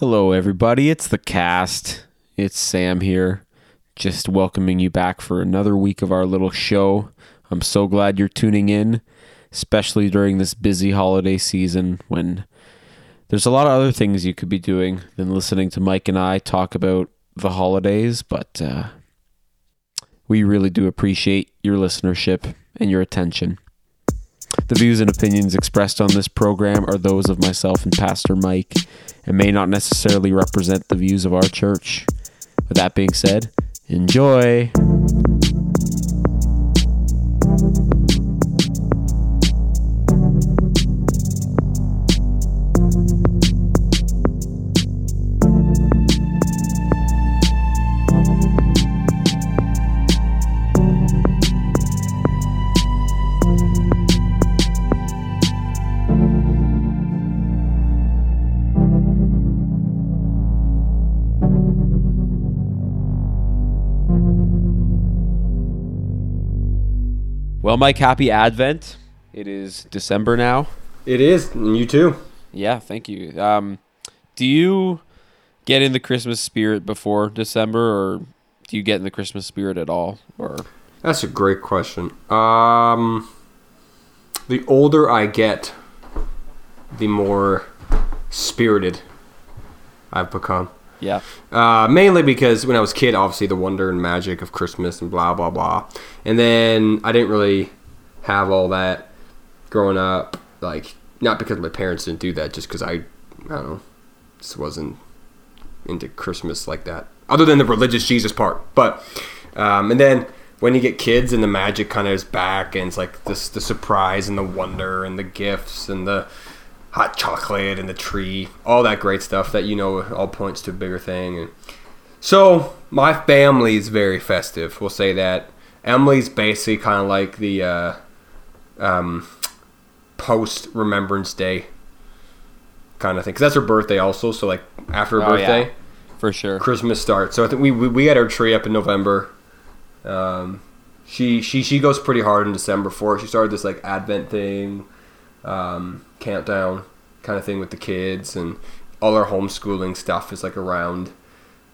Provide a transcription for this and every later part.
Hello, everybody. It's the cast. It's Sam here, just welcoming you back for another week of our little show. I'm so glad you're tuning in, especially during this busy holiday season when there's a lot of other things you could be doing than listening to Mike and I talk about the holidays, but uh, we really do appreciate your listenership and your attention. The views and opinions expressed on this program are those of myself and Pastor Mike and may not necessarily represent the views of our church. With that being said, enjoy. Well, Mike, happy Advent. It is December now. It is, and you too. Yeah, thank you. Um, do you get in the Christmas spirit before December, or do you get in the Christmas spirit at all? Or That's a great question. Um, the older I get, the more spirited I've become. Yeah, Uh, mainly because when I was a kid, obviously the wonder and magic of Christmas and blah blah blah, and then I didn't really have all that growing up. Like not because my parents didn't do that, just because I, I don't know, just wasn't into Christmas like that. Other than the religious Jesus part, but um, and then when you get kids and the magic kind of is back, and it's like this the surprise and the wonder and the gifts and the hot chocolate and the tree, all that great stuff that you know all points to a bigger thing. And so my family is very festive. We'll say that. Emily's basically kind of like the uh, um, post Remembrance Day kind of thing, because that's her birthday also. So like after her Oh, yeah. birthday, for sure. Christmas starts. So I think we, we we had our tree up in November. Um, she she she goes pretty hard in December for it. She started this like Advent thing, um, countdown kind of thing with the kids, and all our homeschooling stuff is like around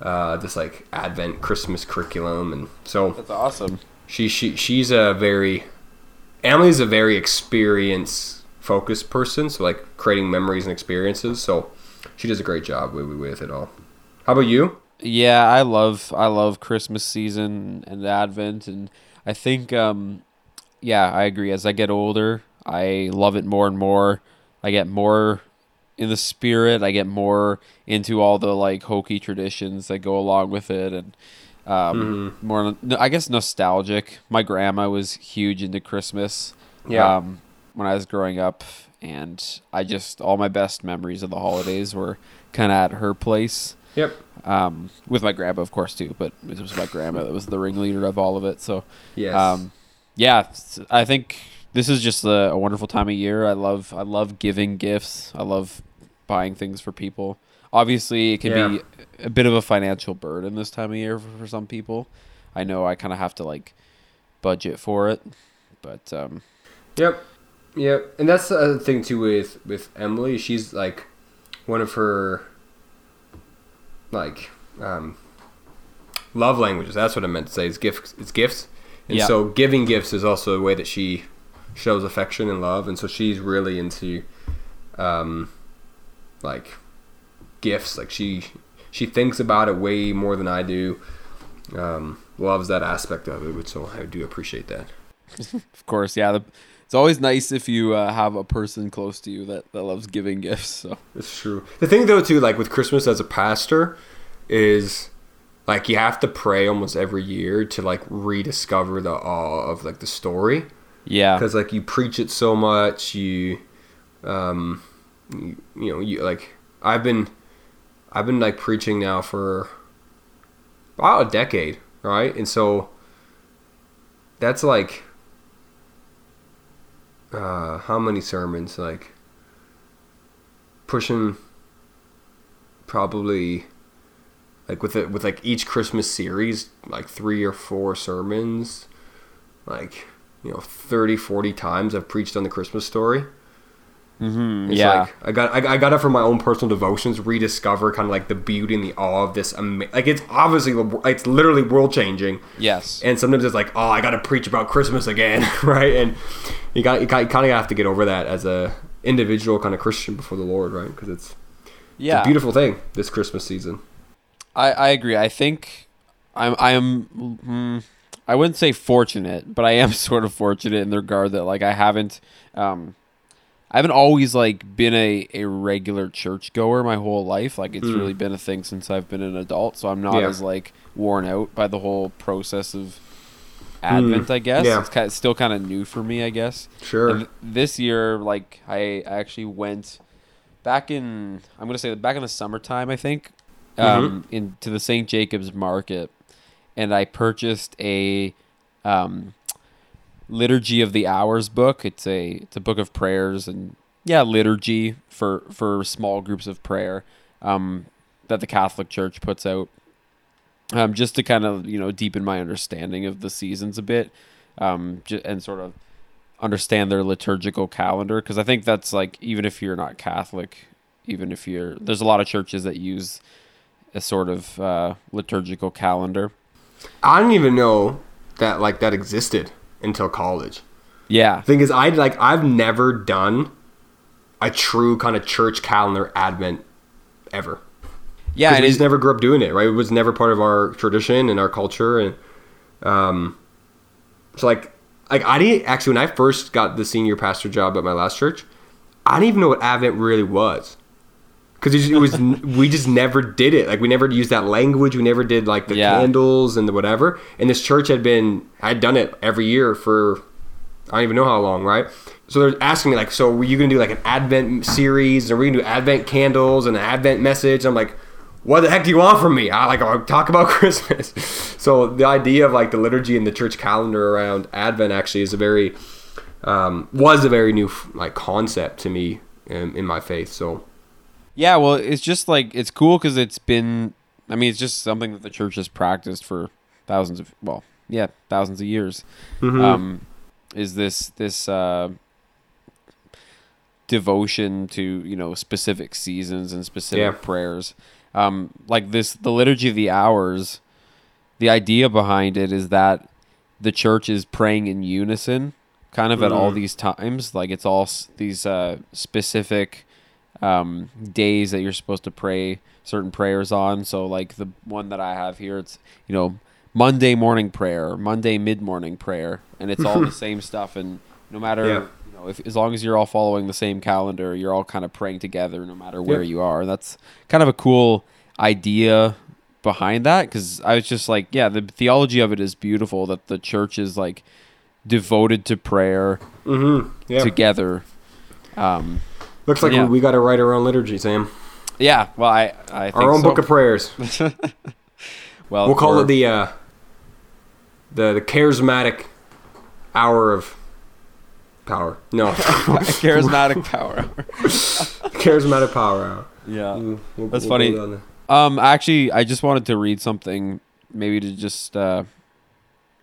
uh, this like Advent Christmas curriculum, and so That's awesome. she she she's a very Emily's a very experience focused person, so like creating memories and experiences. So she does a great job with, with it all. How about you? Yeah, I love I love Christmas season and Advent, and I think um, yeah, I agree. As I get older, I love it more and more. I get more in the spirit. I get more into all the like hokey traditions that go along with it, and um, more. I guess nostalgic. My grandma was huge into Christmas. Yeah. Um, when I was growing up, and I just all my best memories of the holidays were kind of at her place Yep. um, with my grandma, of course, too. But it was my grandma that was the ringleader of all of it. So, Yes. um, yeah, I think this is just a, a wonderful time of year. I love, I love giving gifts. I love buying things for people. Obviously, it can be a bit of a financial burden this time of year for, for some people. I know I kind of have to like budget for it, but um, Yep. Yep. And that's the other thing too with with Emily. She's like one of her like um, love languages. That's what I meant to say. Is gifts. It's gifts. And Yeah. so giving gifts is also a way that she shows affection and love. And so she's really into um, like gifts. Like she she thinks about it way more than I do. Um, loves that aspect of it, which so I do appreciate that. of course, yeah, the, it's always nice if you uh, have a person close to you that, that loves giving gifts. So, It's true. The thing though too, like with Christmas as a pastor, is like you have to pray almost every year to like rediscover the awe of like the story yeah, because like you preach it so much, you, um, you, you know, you like I've been, I've been like preaching now for about a decade, right? And so that's like uh, how many sermons? Like pushing probably like with it with like each Christmas series, like three or four sermons, like you know 30 40 times i've preached on the christmas story Mm-hmm, It's yeah. like I got I, I got it from my own personal devotions. Rediscover kind of like the beauty and the awe of this. Ama- like it's obviously it's literally world changing. yes. And sometimes it's like, oh, I got to preach about Christmas again, right? And you got you, you kind of have to get over that as a individual kind of Christian before the Lord, right? Because it's, it's yeah. a beautiful thing this Christmas season. I, I agree. I think I'm I am mm, I wouldn't say fortunate, but I am sort of fortunate in the regard that like I haven't um I haven't always like been a, a regular church goer my whole life. Like it's really been a thing since I've been an adult, so I'm not Yeah. as like worn out by the whole process of Advent. I guess Yeah. it's kind of, still kind of new for me. I guess. Sure. And this year, like I actually went back in I'm gonna say back in the summertime, I think, um, into the St. Jacobs Market, and I purchased a um, liturgy of the hours book. It's a it's a book of prayers and yeah, liturgy for for small groups of prayer um, that the Catholic Church puts out. Um, just to kind of you know deepen my understanding of the seasons a bit, um, ju- and sort of understand their liturgical calendar because I think that's like even if you're not Catholic, even if you're there's a lot of churches that use a sort of uh, liturgical calendar. I didn't even know that like that existed until college. Yeah, Thing is, I like I've never done a true kind of church calendar Advent ever. yeah, we it's, just never grew up doing it, right? It was never part of our tradition and our culture, and um, so like, like I didn't actually when I first got the senior pastor job at my last church, I didn't even know what Advent really was, because it, was we just never did it. Like we never used that language. We never did like the Yeah. candles and the whatever. And this church had been had done it every year for I don't even know how long, right? So they're asking me like, so were you gonna do like an Advent series? Are we gonna do Advent candles and an Advent message? I'm like, what the heck do you want from me? I like I talk about Christmas. so the idea of like the liturgy and the church calendar around Advent actually is a very um, was a very new like concept to me in, in my faith. So yeah. Well, it's just like it's cool because it's been. I mean, it's just something that the church has practiced for thousands of well, yeah, thousands of years. Um, is this this uh, devotion to you know specific seasons and specific Yeah. prayers? Um, like this, the liturgy of the hours. The idea behind it is that the church is praying in unison, kind of at all these times. Like it's all s- these uh, specific um, days that you're supposed to pray certain prayers on. So like the one that I have here, it's you know Monday morning prayer, Monday mid morning prayer, and it's all the same stuff. And no matter Yeah. you know if as long as you're all following the same calendar, you're all kind of praying together, no matter where Yeah. you are. That's kind of a cool idea behind that because I was just like, yeah, the theology of it is beautiful that the church is like devoted to prayer mm-hmm. yeah, together. Um, looks like yeah. we, we got to write our own liturgy, Sam. yeah, well, I I think Our own so. book of prayers. well, We'll call it the uh, the the charismatic hour of power. No, charismatic power. Hour. charismatic power hour. yeah. We'll- we'll- That's we'll funny. Um, actually, I just wanted to read something, maybe to just uh,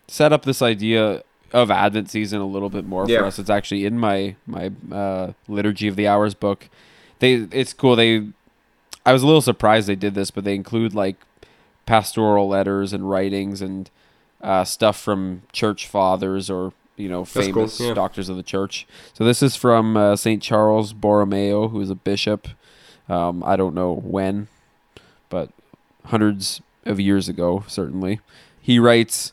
set up this idea of Advent season a little bit more Yeah. for us. It's actually in my my uh, liturgy of the hours book. They it's cool. They I was a little surprised they did this, but they include like pastoral letters and writings and uh, stuff from church fathers or you know cool, famous yeah. doctors of the church. So this is from uh, Saint Charles Borromeo, who is a bishop. Um, I don't know when, but hundreds of years ago, certainly. He writes,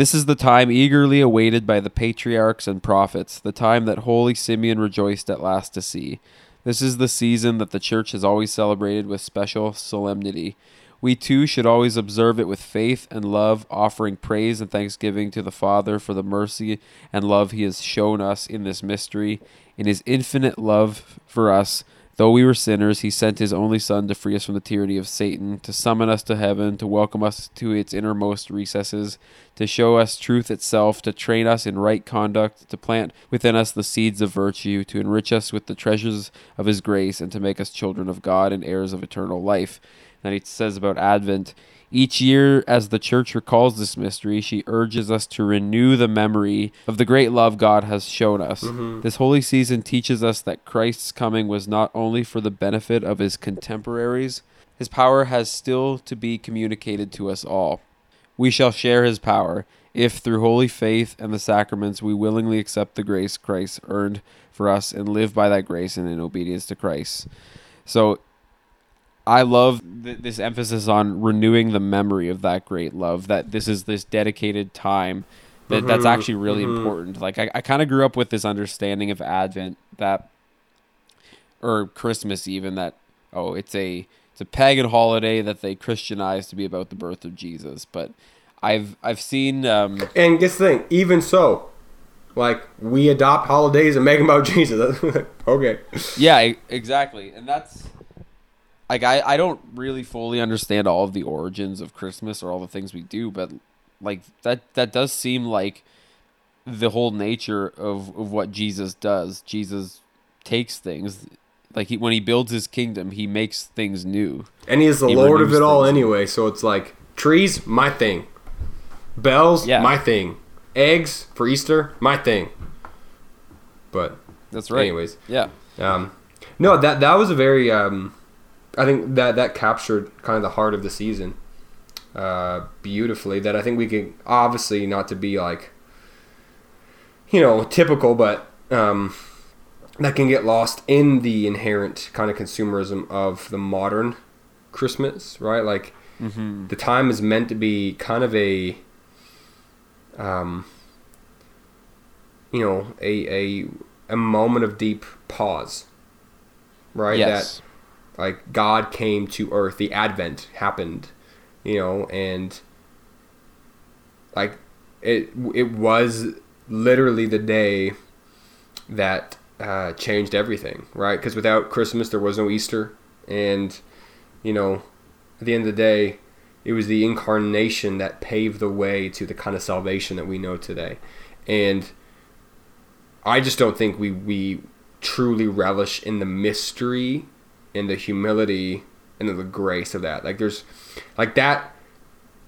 This is the time eagerly awaited by the patriarchs and prophets, the time that holy Simeon rejoiced at last to see. This is the season that the church has always celebrated with special solemnity. We too should always observe it with faith and love, offering praise and thanksgiving to the Father for the mercy and love he has shown us in this mystery. In his infinite love for us, though we were sinners, he sent his only Son to free us from the tyranny of Satan, to summon us to heaven, to welcome us to its innermost recesses, to show us truth itself, to train us in right conduct, to plant within us the seeds of virtue, to enrich us with the treasures of his grace, and to make us children of God and heirs of eternal life. Then he says about Advent. Each year, as the church recalls this mystery, she urges us to renew the memory of the great love God has shown us. Mm-hmm. This holy season teaches us that Christ's coming was not only for the benefit of his contemporaries, his power has still to be communicated to us all. We shall share his power if, through holy faith and the sacraments, we willingly accept the grace Christ earned for us and live by that grace and in obedience to Christ. So, I love th- this emphasis on renewing the memory of that great love. That this is this dedicated time that that's actually really important. Like I, I kind of grew up with this understanding of Advent that, or Christmas even that oh it's a it's a pagan holiday that they Christianized to be about the birth of Jesus. But I've I've seen um, And guess the thing, even so, like we adopt holidays and make them about Jesus. okay. Yeah, exactly. And that's like I, I don't really fully understand all of the origins of Christmas or all the things we do, but like that that does seem like the whole nature of, of what Jesus does. Jesus takes things like he when he builds his kingdom, he makes things new. And he is the He Lord of it all things. anyway, so it's like trees, my thing. Bells, Yeah. my thing. Eggs for Easter, my thing. But That's right. anyways, Yeah. um, no, that that was a very um, I think that that captured kind of the heart of the season uh, beautifully. That I think we can obviously not to be like you know typical, but um, that can get lost in the inherent kind of consumerism of the modern Christmas, right? Like Mm-hmm. the time is meant to be kind of a um, you know a a a moment of deep pause right Yes. that like god came to earth. The advent happened you know and like it it was literally the day that uh, changed everything right? Because without christmas there was no easter. And you know at the end of the day it was the incarnation that paved the way to the kind of salvation that we know today. And i just don't think we we truly relish in the mystery and the humility and the grace of that. Like there's like that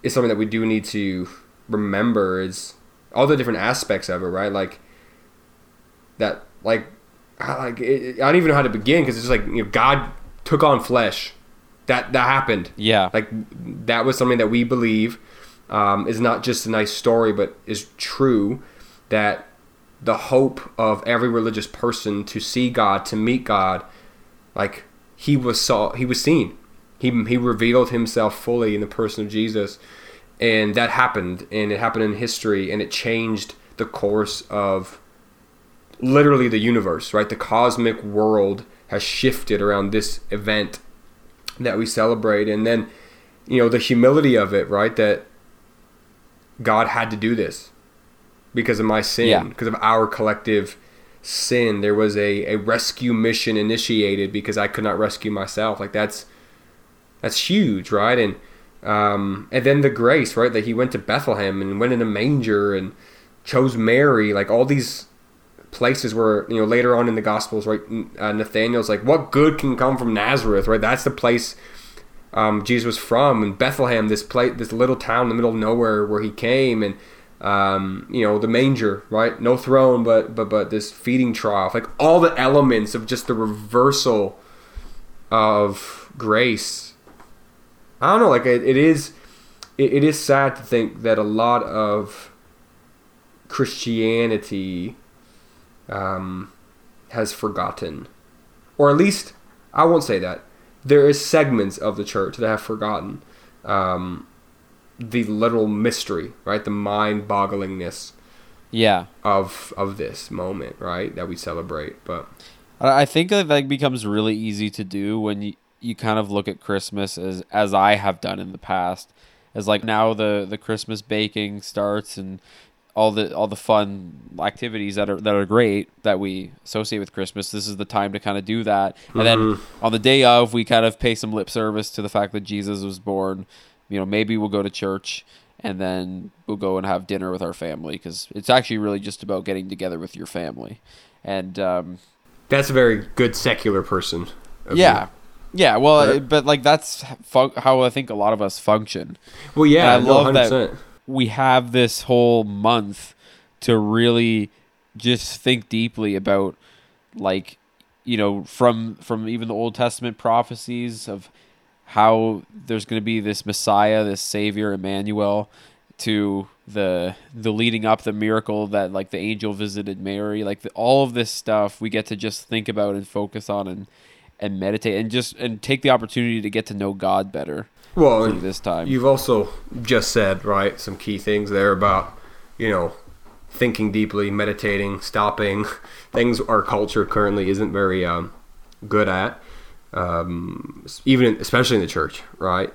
is something that we do need to remember is all the different aspects of it right? Like that like I, like it, I don't even know how to begin because it's just like you know God took on flesh. That that happened. Yeah. like that was something that we believe um, is not just a nice story but is true that the hope of every religious person to see God to meet God like he was saw he was seen. He, he revealed himself fully in the person of Jesus and that happened and it happened in history and it changed the course of literally the universe right? The cosmic world has shifted around this event that we celebrate and then you know the humility of it right? That god had to do this because of my sin Yeah. because of our collective sin. There was a, a rescue mission initiated because i could not rescue myself. Like that's that's huge right? And um, and then the grace right? That he went to bethlehem and went in a manger and chose mary. Like all these places where you know later on in the gospels right uh, nathaniel's like what good can come from nazareth right? That's the place um, jesus was from. And bethlehem this place this little town in the middle of nowhere where he came. And um, you know the manger right? No throne but but but this feeding trough. Like all the elements of just the reversal of grace. I don't know like it, it is it, it is sad to think that a lot of christianity um, has forgotten, or at least I won't say that. There is segments of the church that have forgotten. Um, the literal mystery, right? The mind-bogglingness Yeah. of of this moment, right? That we celebrate. But I think that that becomes really easy to do when you, you kind of look at Christmas as as I have done in the past, as like now the the Christmas baking starts and all the all the fun activities that are that are great that we associate with Christmas. This is the time to kind of do that, and then mm-hmm. on the day of, we kind of pay some lip service to the fact that Jesus was born. You know, maybe we'll go to church. And then we'll go and have dinner with our family because it's actually really just about getting together with your family, and um, that's a very good secular person. yeah, Yeah, well, Right. but like that's fun- how I think a lot of us function. Well, yeah, And I no, love that 100%. we have this whole month to really just think deeply about like you know from from even the Old Testament prophecies of how there's going to be this Messiah, this Savior, Emmanuel, to the the leading up the miracle that like the angel visited Mary, like the, all of this stuff we get to just think about and focus on and and meditate and just and take the opportunity to get to know God better Well, this time. you've also just said right some key things there about you know thinking deeply, meditating, stopping. Things our culture currently isn't very um, good at, um, even especially in the church, right?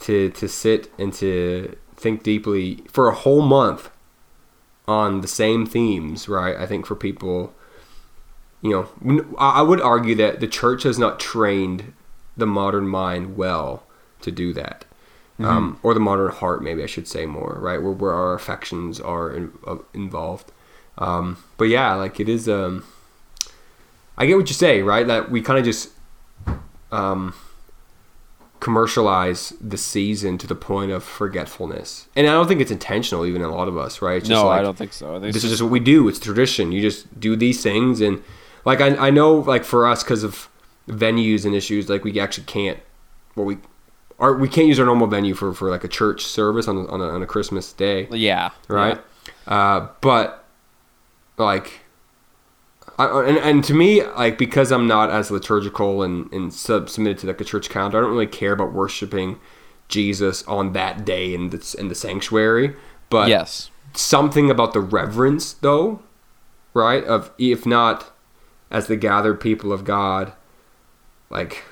To to sit and to think deeply for a whole month on the same themes, right? I think for people, you know, I would argue that the church has not trained the modern mind well to do that. Um, or the modern heart, maybe I should say more, right? Where, where our affections are in, uh, involved. Um, but yeah, like it is. Um, I get what you say, right? That we kind of just um, commercialize the season to the point of forgetfulness, and I don't think it's intentional, even in a lot of us, right? Just no, like, I don't think so. This is just what we do. It's tradition. You just do these things, and like I, I know, like for us, because of venues and issues, like we actually can't. Well, we are we can't use our normal venue for, for like a church service on a, on a, on a Christmas day, yeah, right? Uh, but like, I, and and to me, like because I'm not as liturgical and and sub, submitted to like a church calendar, I don't really care about worshiping Jesus on that day in the in the sanctuary. But yes, something about the reverence though right of if not as the gathered people of god like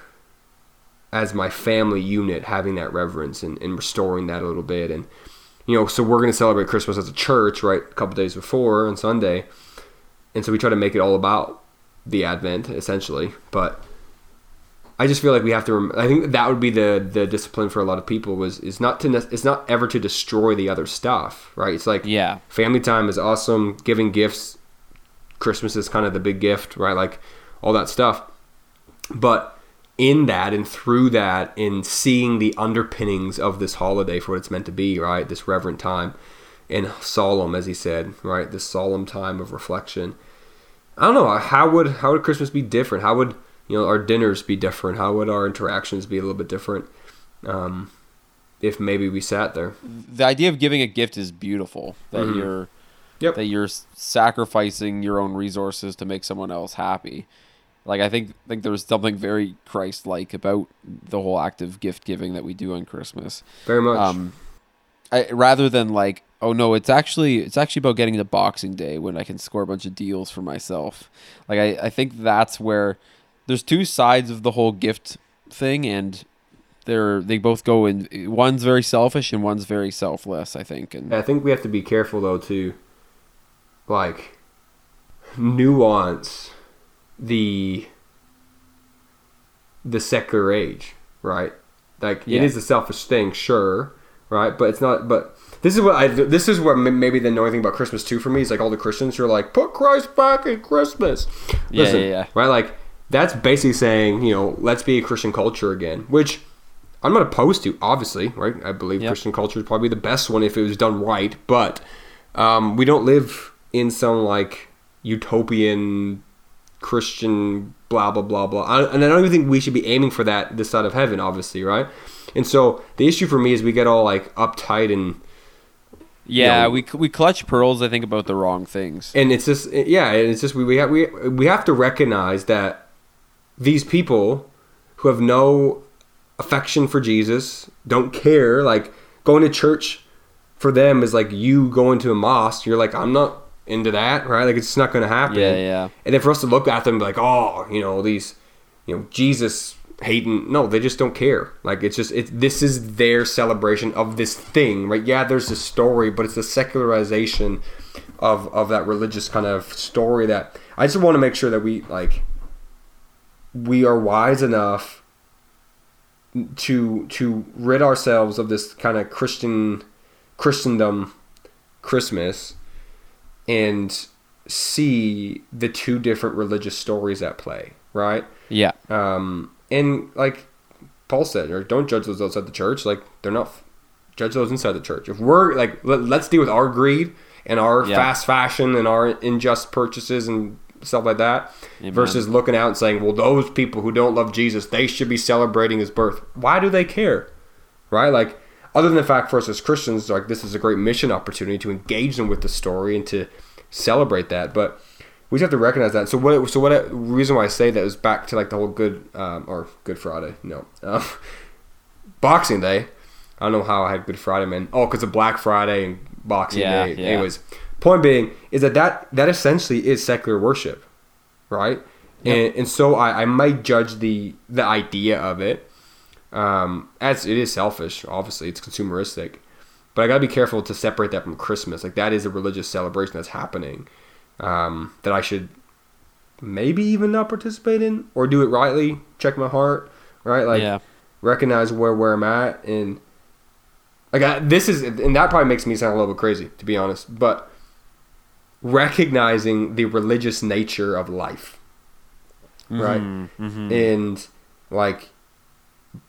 as my family unit having that reverence and, and restoring that a little bit. And you know so we're going to celebrate christmas as a church right a couple days before on sunday and so we try to make it all about the advent essentially but I just feel like we have to. Rem- I think that would be the the discipline for a lot of people was is not to ne- it's not ever to destroy the other stuff, right? It's like yeah, family time is awesome, giving gifts, Christmas is kind of the big gift, right? Like all that stuff. But in that and through that, in seeing the underpinnings of this holiday for what it's meant to be, right? This reverent time and solemn, as he said, right? This solemn time of reflection. I don't know how would how would Christmas be different? How would you know our dinners be different? How would our interactions be a little bit different um, if maybe we sat there? the idea of giving a gift is beautiful. That Mhm. you're Yep. that you're sacrificing your own resources to make someone else happy. Like I think think there's something very Christ-like about the whole act of gift giving that we do on Christmas. Very much. Um, I, rather than like, oh no, it's actually it's actually about getting to Boxing Day when I can score a bunch of deals for myself. Like I, I think that's where there's two sides of the whole gift thing, and they're they both go in. One's very selfish and one's very selfless. I think, and I think we have to be careful though to like nuance the the secular age, right? Like Yeah. it is a selfish thing, sure, right? But it's not. But this is what I. This is what maybe the annoying thing about Christmas too for me is like all the Christians who are like put Christ back in Christmas. Yeah, Listen, yeah, yeah. right? Like that's basically saying you know let's be a Christian culture again, which. I'm not opposed to, obviously, right? I believe Yep. Christian culture is probably the best one if it was done right, but um, we don't live in some like utopian Christian blah blah blah blah. I, and I don't even think we should be aiming for that this side of heaven, obviously, right? And so the issue for me is we get all like uptight and yeah, know- we we clutch pearls. I think about the wrong things. and it's just yeah, and it's just we we have, we we have to recognize that these people who have no affection for Jesus don't care like going to church for them is like you going to a mosque. You're like I'm not into that, right? Like it's just not going to happen. Yeah, yeah. And then for us to look at them and be like, oh, you know, these, you know, Jesus hating. No, they just don't care. Like it's just it. This is their celebration of this thing, right? Yeah, there's a story, but it's the secularization of of that religious kind of story that I just want to make sure that we like we are wise enough to to rid ourselves of this kind of Christian Christendom Christmas and see the two different religious stories at play, right? Yeah, Um, And like Paul said, or don't judge those outside the church. Like they're not judge those inside the church. If we're like, let, us deal with our greed and our Yeah. fast fashion and our unjust purchases and stuff like that, Amen. versus looking out and saying, well, those people who don't love Jesus, they should be celebrating his birth. Why do they care? Right? Like, other than the fact for us as Christians, like this is a great mission opportunity to engage them with the story and to celebrate that. But we just have to recognize that. So what? So what? reason why I say that is back to like the whole good um, or Good Friday. No, um, Boxing Day. I don't know how I had Good Friday, man. Oh, because of Black Friday and Boxing Yeah, Day. yeah. Anyways, point being is that that that essentially is secular worship, right? And and so I, I might judge the the idea of it um, as it is selfish. Obviously, it's consumeristic, but I gotta be careful to separate that from Christmas. Like that is a religious celebration that's happening um, that I should maybe even not participate in or do it rightly. Check my heart, right? Like yeah. recognize where where I'm at and like I, this is and that probably makes me sound a little bit crazy to be honest, but recognizing the religious nature of life, right? Mm-hmm. And like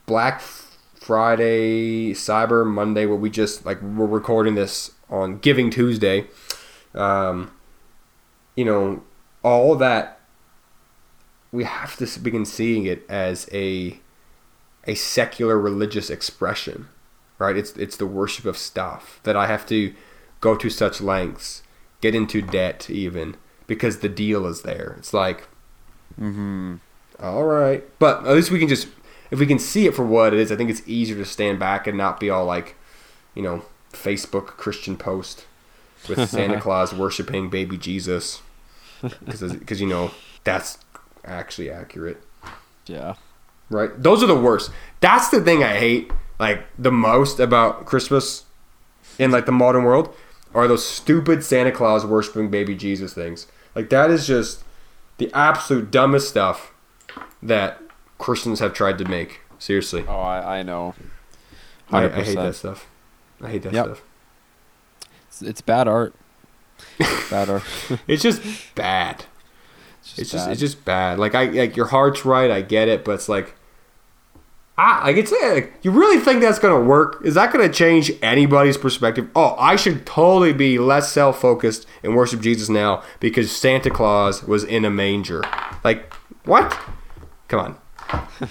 Black Friday, Cyber Monday, where we just like we're recording this on Giving Tuesday, um, you know, all that we have to begin seeing it as a a secular religious expression, right? It's it's the worship of stuff that I have to go to such lengths, get into debt even because the deal is there. It's like, Mm-hmm. all right, but at least we can just if we can see it for what it is. I think it's easier to stand back and not be all like, you know, Facebook Christian post with Santa Claus worshiping baby Jesus because you know that's actually accurate. Yeah. Right? Those are the worst. That's the thing I hate like the most about Christmas in like the modern world are those stupid Santa Claus worshiping baby Jesus things. Like that is just the absolute dumbest stuff that Christians have tried to make. Seriously. Oh, I, I know. I, I hate that stuff. I hate that Yep. stuff. It's, it's bad art. art. It's just bad. It's It's just it's just bad. Like I like your heart's right, I get it, but it's like ah, like it's like, you really think that's gonna work? Is that gonna change anybody's perspective? Oh, I should totally be less self focused and worship Jesus now because Santa Claus was in a manger. Like what? Come on.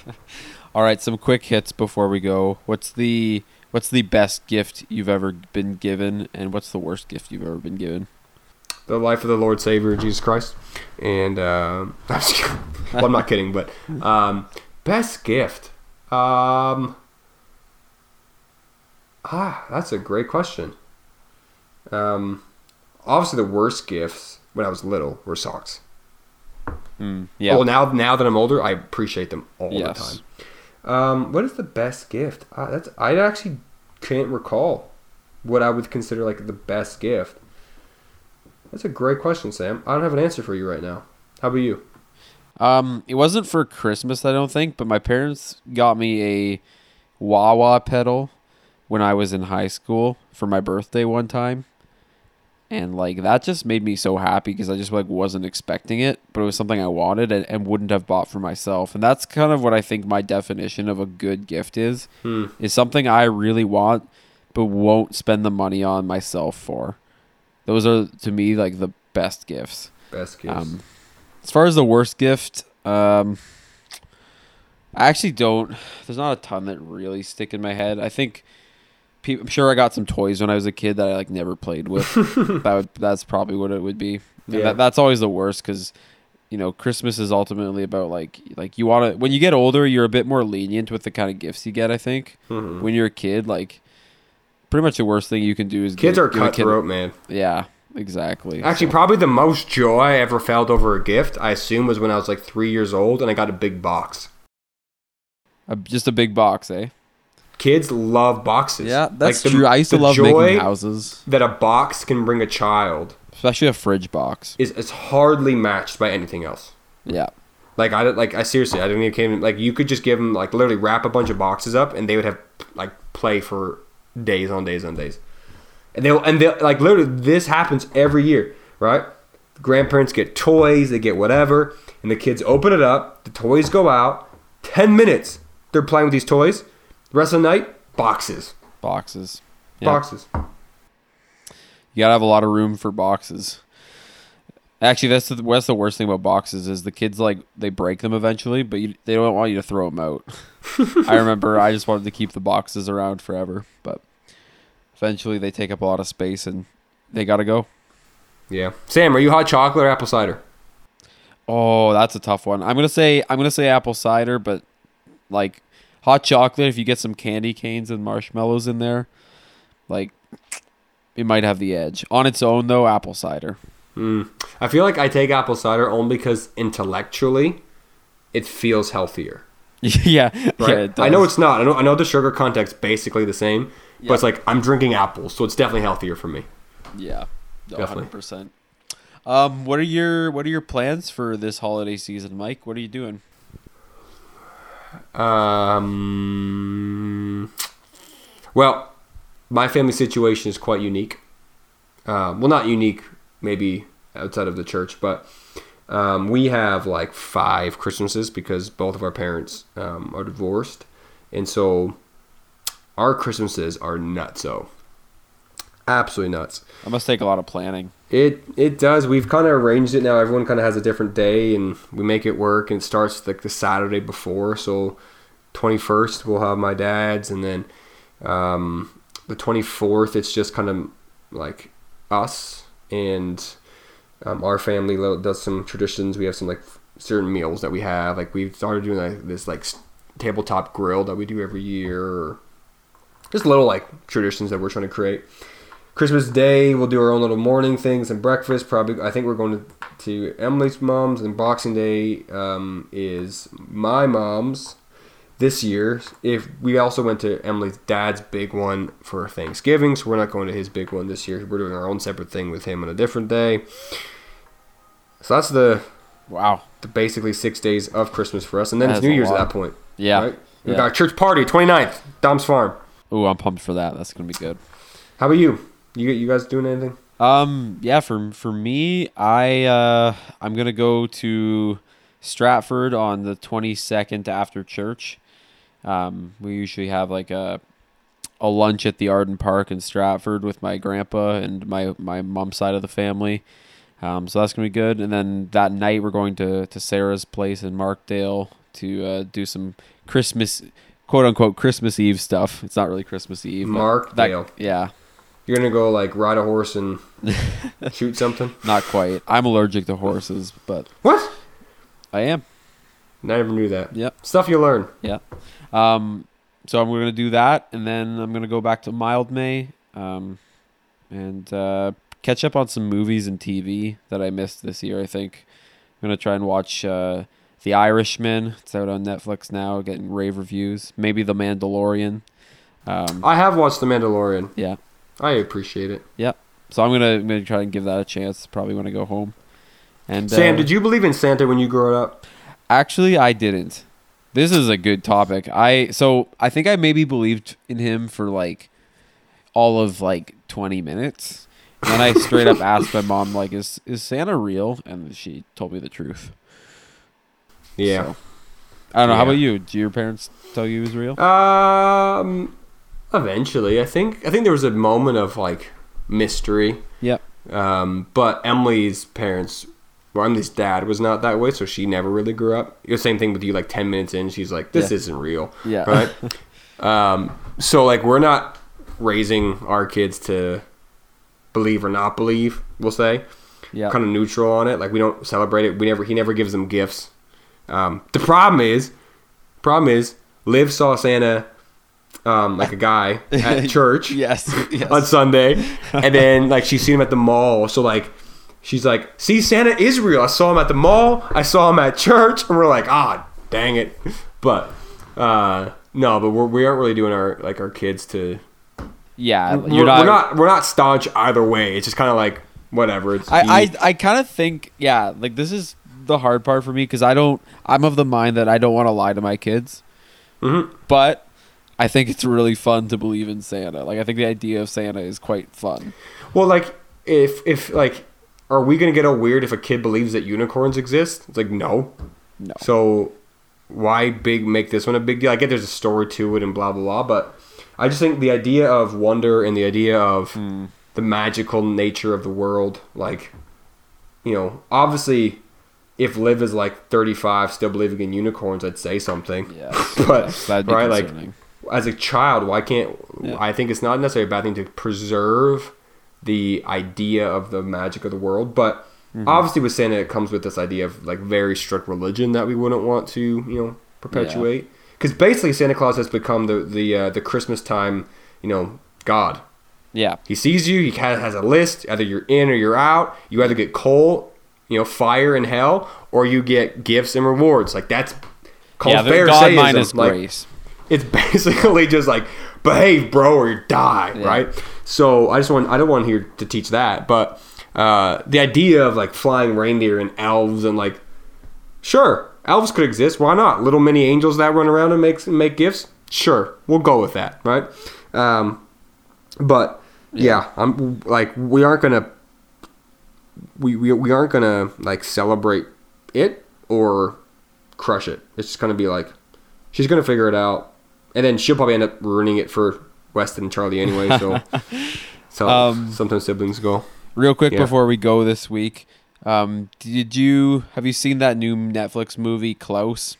All right, some quick hits before we go. What's the what's the best gift you've ever been given, and what's the worst gift you've ever been given? The life of the Lord Savior Jesus Christ. And um I'm well, I'm not kidding, but um, best gift. Um, ah, that's a great question. Um, obviously, the worst gifts when I was little were socks. Mm, yeah. Well, now now that I'm older, I appreciate them all the time. Um, what is the best gift? Uh, that's I actually can't recall what I would consider like the best gift. That's a great question, Sam. I don't have an answer for you right now. How about you? Um, it wasn't for Christmas, I don't think, but my parents got me a wah-wah pedal when I was in high school for my birthday one time. And like that just made me so happy because I just like wasn't expecting it, but it was something I wanted and, and wouldn't have bought for myself. And that's kind of what I think my definition of a good gift is. Hmm. Is something I really want but won't spend the money on myself for. Those are to me like the best gifts. Best gifts. Um, as far as the worst gift, um, I actually don't. There's not a ton that really stick in my head. I think peop I'm sure I got some toys when I was a kid that I like never played with. that would that's probably what it would be. Yeah. That, that's always the worst because you know Christmas is ultimately about like like you want to when you get older you're a bit more lenient with the kind of gifts you get. I think Mhm. when you're a kid, like pretty much the worst thing you can do is Kids give- are give a kid- cutthroat, man. Yeah, exactly. Actually, probably the most joy I ever felt over a gift, I assume, was when I was like three years old and I got a big box. A- just a big box, eh? Kids love boxes. Yeah, that's Like, the- true. I used to love joy making houses, That a box can bring a child especially a fridge box. is, is hardly matched by anything else. Yeah, Like I like I seriously I didn't even came like you could just give them like literally wrap a bunch of boxes up and they would have like play for days on days on days, and they'll and they will like literally this happens every year, right? Grandparents get toys, they get whatever, and the kids open it up. The toys go out. 10 minutes. They're playing with these toys. The rest of the night, boxes. Boxes. Yeah. Boxes. You gotta have a lot of room for boxes. Actually, that's the that's the worst thing about boxes is the kids like they break them eventually, but you, they don't want you to throw them out. I remember I just wanted to keep the boxes around forever, but eventually they take up a lot of space and they gotta go. Yeah. Sam, are you hot chocolate or apple cider? Oh, that's a tough one. I'm gonna say I'm gonna say apple cider, but like hot chocolate. If you get some candy canes and marshmallows in there, like it might have the edge. On its own, though, apple cider. Mm. I feel like I take apple cider only because intellectually, it feels healthier. yeah, Right? yeah. I know it's not. I know, I know the sugar content's basically the same, Yeah. but it's like I'm drinking apples, so it's definitely healthier for me. Yeah, Definitely. hundred percent. Um, what are your what are your plans for this holiday season, Mike? What are you doing? Um, well, my family situation is quite unique. Um, well, not unique, maybe outside of the church, but um, we have like five Christmases because both of our parents um, are divorced, and so our Christmases are nuts. nutso, absolutely nuts. That must take a lot of planning. It it does. We've kind of arranged it now. Everyone kind of has a different day, and we make it work. And it starts like the Saturday before. So, twenty first we'll have my dad's, and then um, the twenty fourth it's just kind of like us and um, our family does some traditions. We have some like certain meals that we have. Like we've started doing like this like tabletop grill that we do every year. Just little like traditions that we're trying to create. Christmas Day, we'll do our own little morning things and breakfast. Probably, I think we're going to, to Emily's mom's, and Boxing Day um, is my mom's this year. If we also went to Emily's dad's big one for Thanksgiving, so we're not going to his big one this year. We're doing our own separate thing with him on a different day. So that's the, Wow. the basically six days of Christmas for us, and then That it's New Year's at that point. Yeah. right? We Yeah. got our church party 29th, Dom's Farm. Oh, I'm pumped for that. That's gonna be good. How about you? You you guys doing anything? Um, yeah, for for me, I uh, I'm gonna go to Stratford on the 22nd after church. Um, we usually have like a a lunch at the Arden Park in Stratford with my grandpa and my my mom's side of the family. Um, so that's gonna be good. And then that night we're going to to Sarah's place in Markdale to uh, do some Christmas quote unquote Christmas Eve stuff. It's not really Christmas Eve. but that- Markdale. yeah. You're gonna go like ride a horse and shoot something? Not quite. I'm allergic to horses, but What? I am. I never knew that. Yep. Stuff you learn. Yeah. Um, so I'm gonna do that, and then I'm gonna go back to Mildmay, um, and uh, catch up on some movies and TV that I missed this year. I think I'm gonna try and watch uh, The Irishman. It's out on Netflix now, getting rave reviews. Maybe The Mandalorian. Um, I have watched The Mandalorian. yeah. I appreciate it. Yeah. So I'm gonna I'm gonna try and give that a chance. Probably when I go home. And Sam, uh, did you believe in Santa when you grew up? Actually, I didn't. This is a good topic. I so I think I maybe believed in him for like all of like 20 minutes. And I straight up asked my mom like is is Santa real? And she told me the truth. Yeah. So, I don't know. How about you? Do your parents tell you he was real? Um, eventually, I think. I think there was a moment of like mystery. Yep. Um, but Emily's parents, Emily's dad was not that way, so she never really grew up. The same thing with you. Like ten minutes in, she's like, "This Yeah. isn't real." Yeah. Right. um, so like we're not raising our kids to believe or not believe. We'll say Yeah. kind of neutral on it. Like we don't celebrate it. We never. He never gives them gifts. Um, the problem is, problem is, Liv saw Santa, um, like a guy at church yes. yes. on Sunday, and then like she's seen him at the mall. So like, she's like, "See, Santa is real. I saw him at the mall. I saw him at church." And we're like, "Ah, dang it!" But uh, no, but we're, we aren't really doing our like our kids to. yeah. We're, You're not, we're not we're not staunch either way. It's just kind of like whatever. It's I, I, I kind of think, yeah, like this is the hard part for me because I don't, I'm of the mind that I don't want to lie to my kids. Mhm. But I think it's really fun to believe in Santa. Like, I think the idea of Santa is quite fun. Well, like if if like, are we gonna get all weird if a kid believes that unicorns exist? It's like no. No. So why big make this one a big deal? I get there's a story to it and blah blah blah, but I just think the idea of wonder and the idea of Hmm. the magical nature of the world, like, you know, obviously, if Liv is like 35, still believing in unicorns, I'd say something. Yes, but yes, that'd be right, like as a child, why can't Yeah. I think it's not necessarily a bad thing to preserve the idea of the magic of the world, but Mm-hmm. obviously with Santa it comes with this idea of like very strict religion that we wouldn't want to you know perpetuate because basically Santa Claus has become the the uh, the Christmas time you know God. Yeah, He sees you. He has a list. Either you're in or you're out. You either get coal, you know, fire and hell, or you get gifts and rewards. Like that's called yeah. The God Pharisaism. minus Like, grace. it's basically just like behave bro or you die Yeah. right so i just want i don't want here to teach that but uh, the idea of like flying reindeer and elves and like sure elves could exist why not? Little mini angels that run around and make make gifts? Sure we'll go with that right? Um, but yeah i'm like we aren't gonna we, we, we aren't gonna like celebrate it or crush it. It's just gonna be like she's gonna figure it out, and then she'll probably end up ruining it for Weston and Charlie anyway. So, so Um, sometimes siblings go. Real quick Yeah. before we go this week, um, did you have you seen that new Netflix movie Klaus?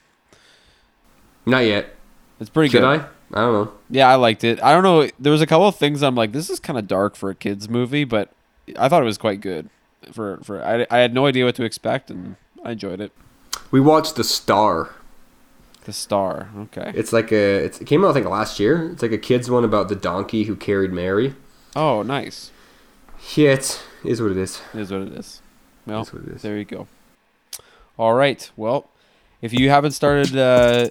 Not yet. It's pretty Should good. I? I don't know. Yeah, I liked it. I don't know. There was a couple of things I'm like, this is kind of dark for a kids movie, but I thought it was quite good. For for I, I had no idea what to expect, and I enjoyed it. We watched The Star. The Star. Okay. It's like a. It's, it came out I think last year. It's like a kids one about the donkey who carried Mary. Oh, nice. Yeah, it is what it is. It is what it is. Well, it is. there you go. All right. Well, if you haven't started uh,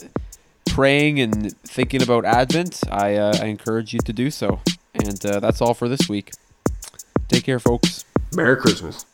praying and thinking about Advent, I, uh, I encourage you to do so. And uh, that's all for this week. Take care, folks. Merry Christmas.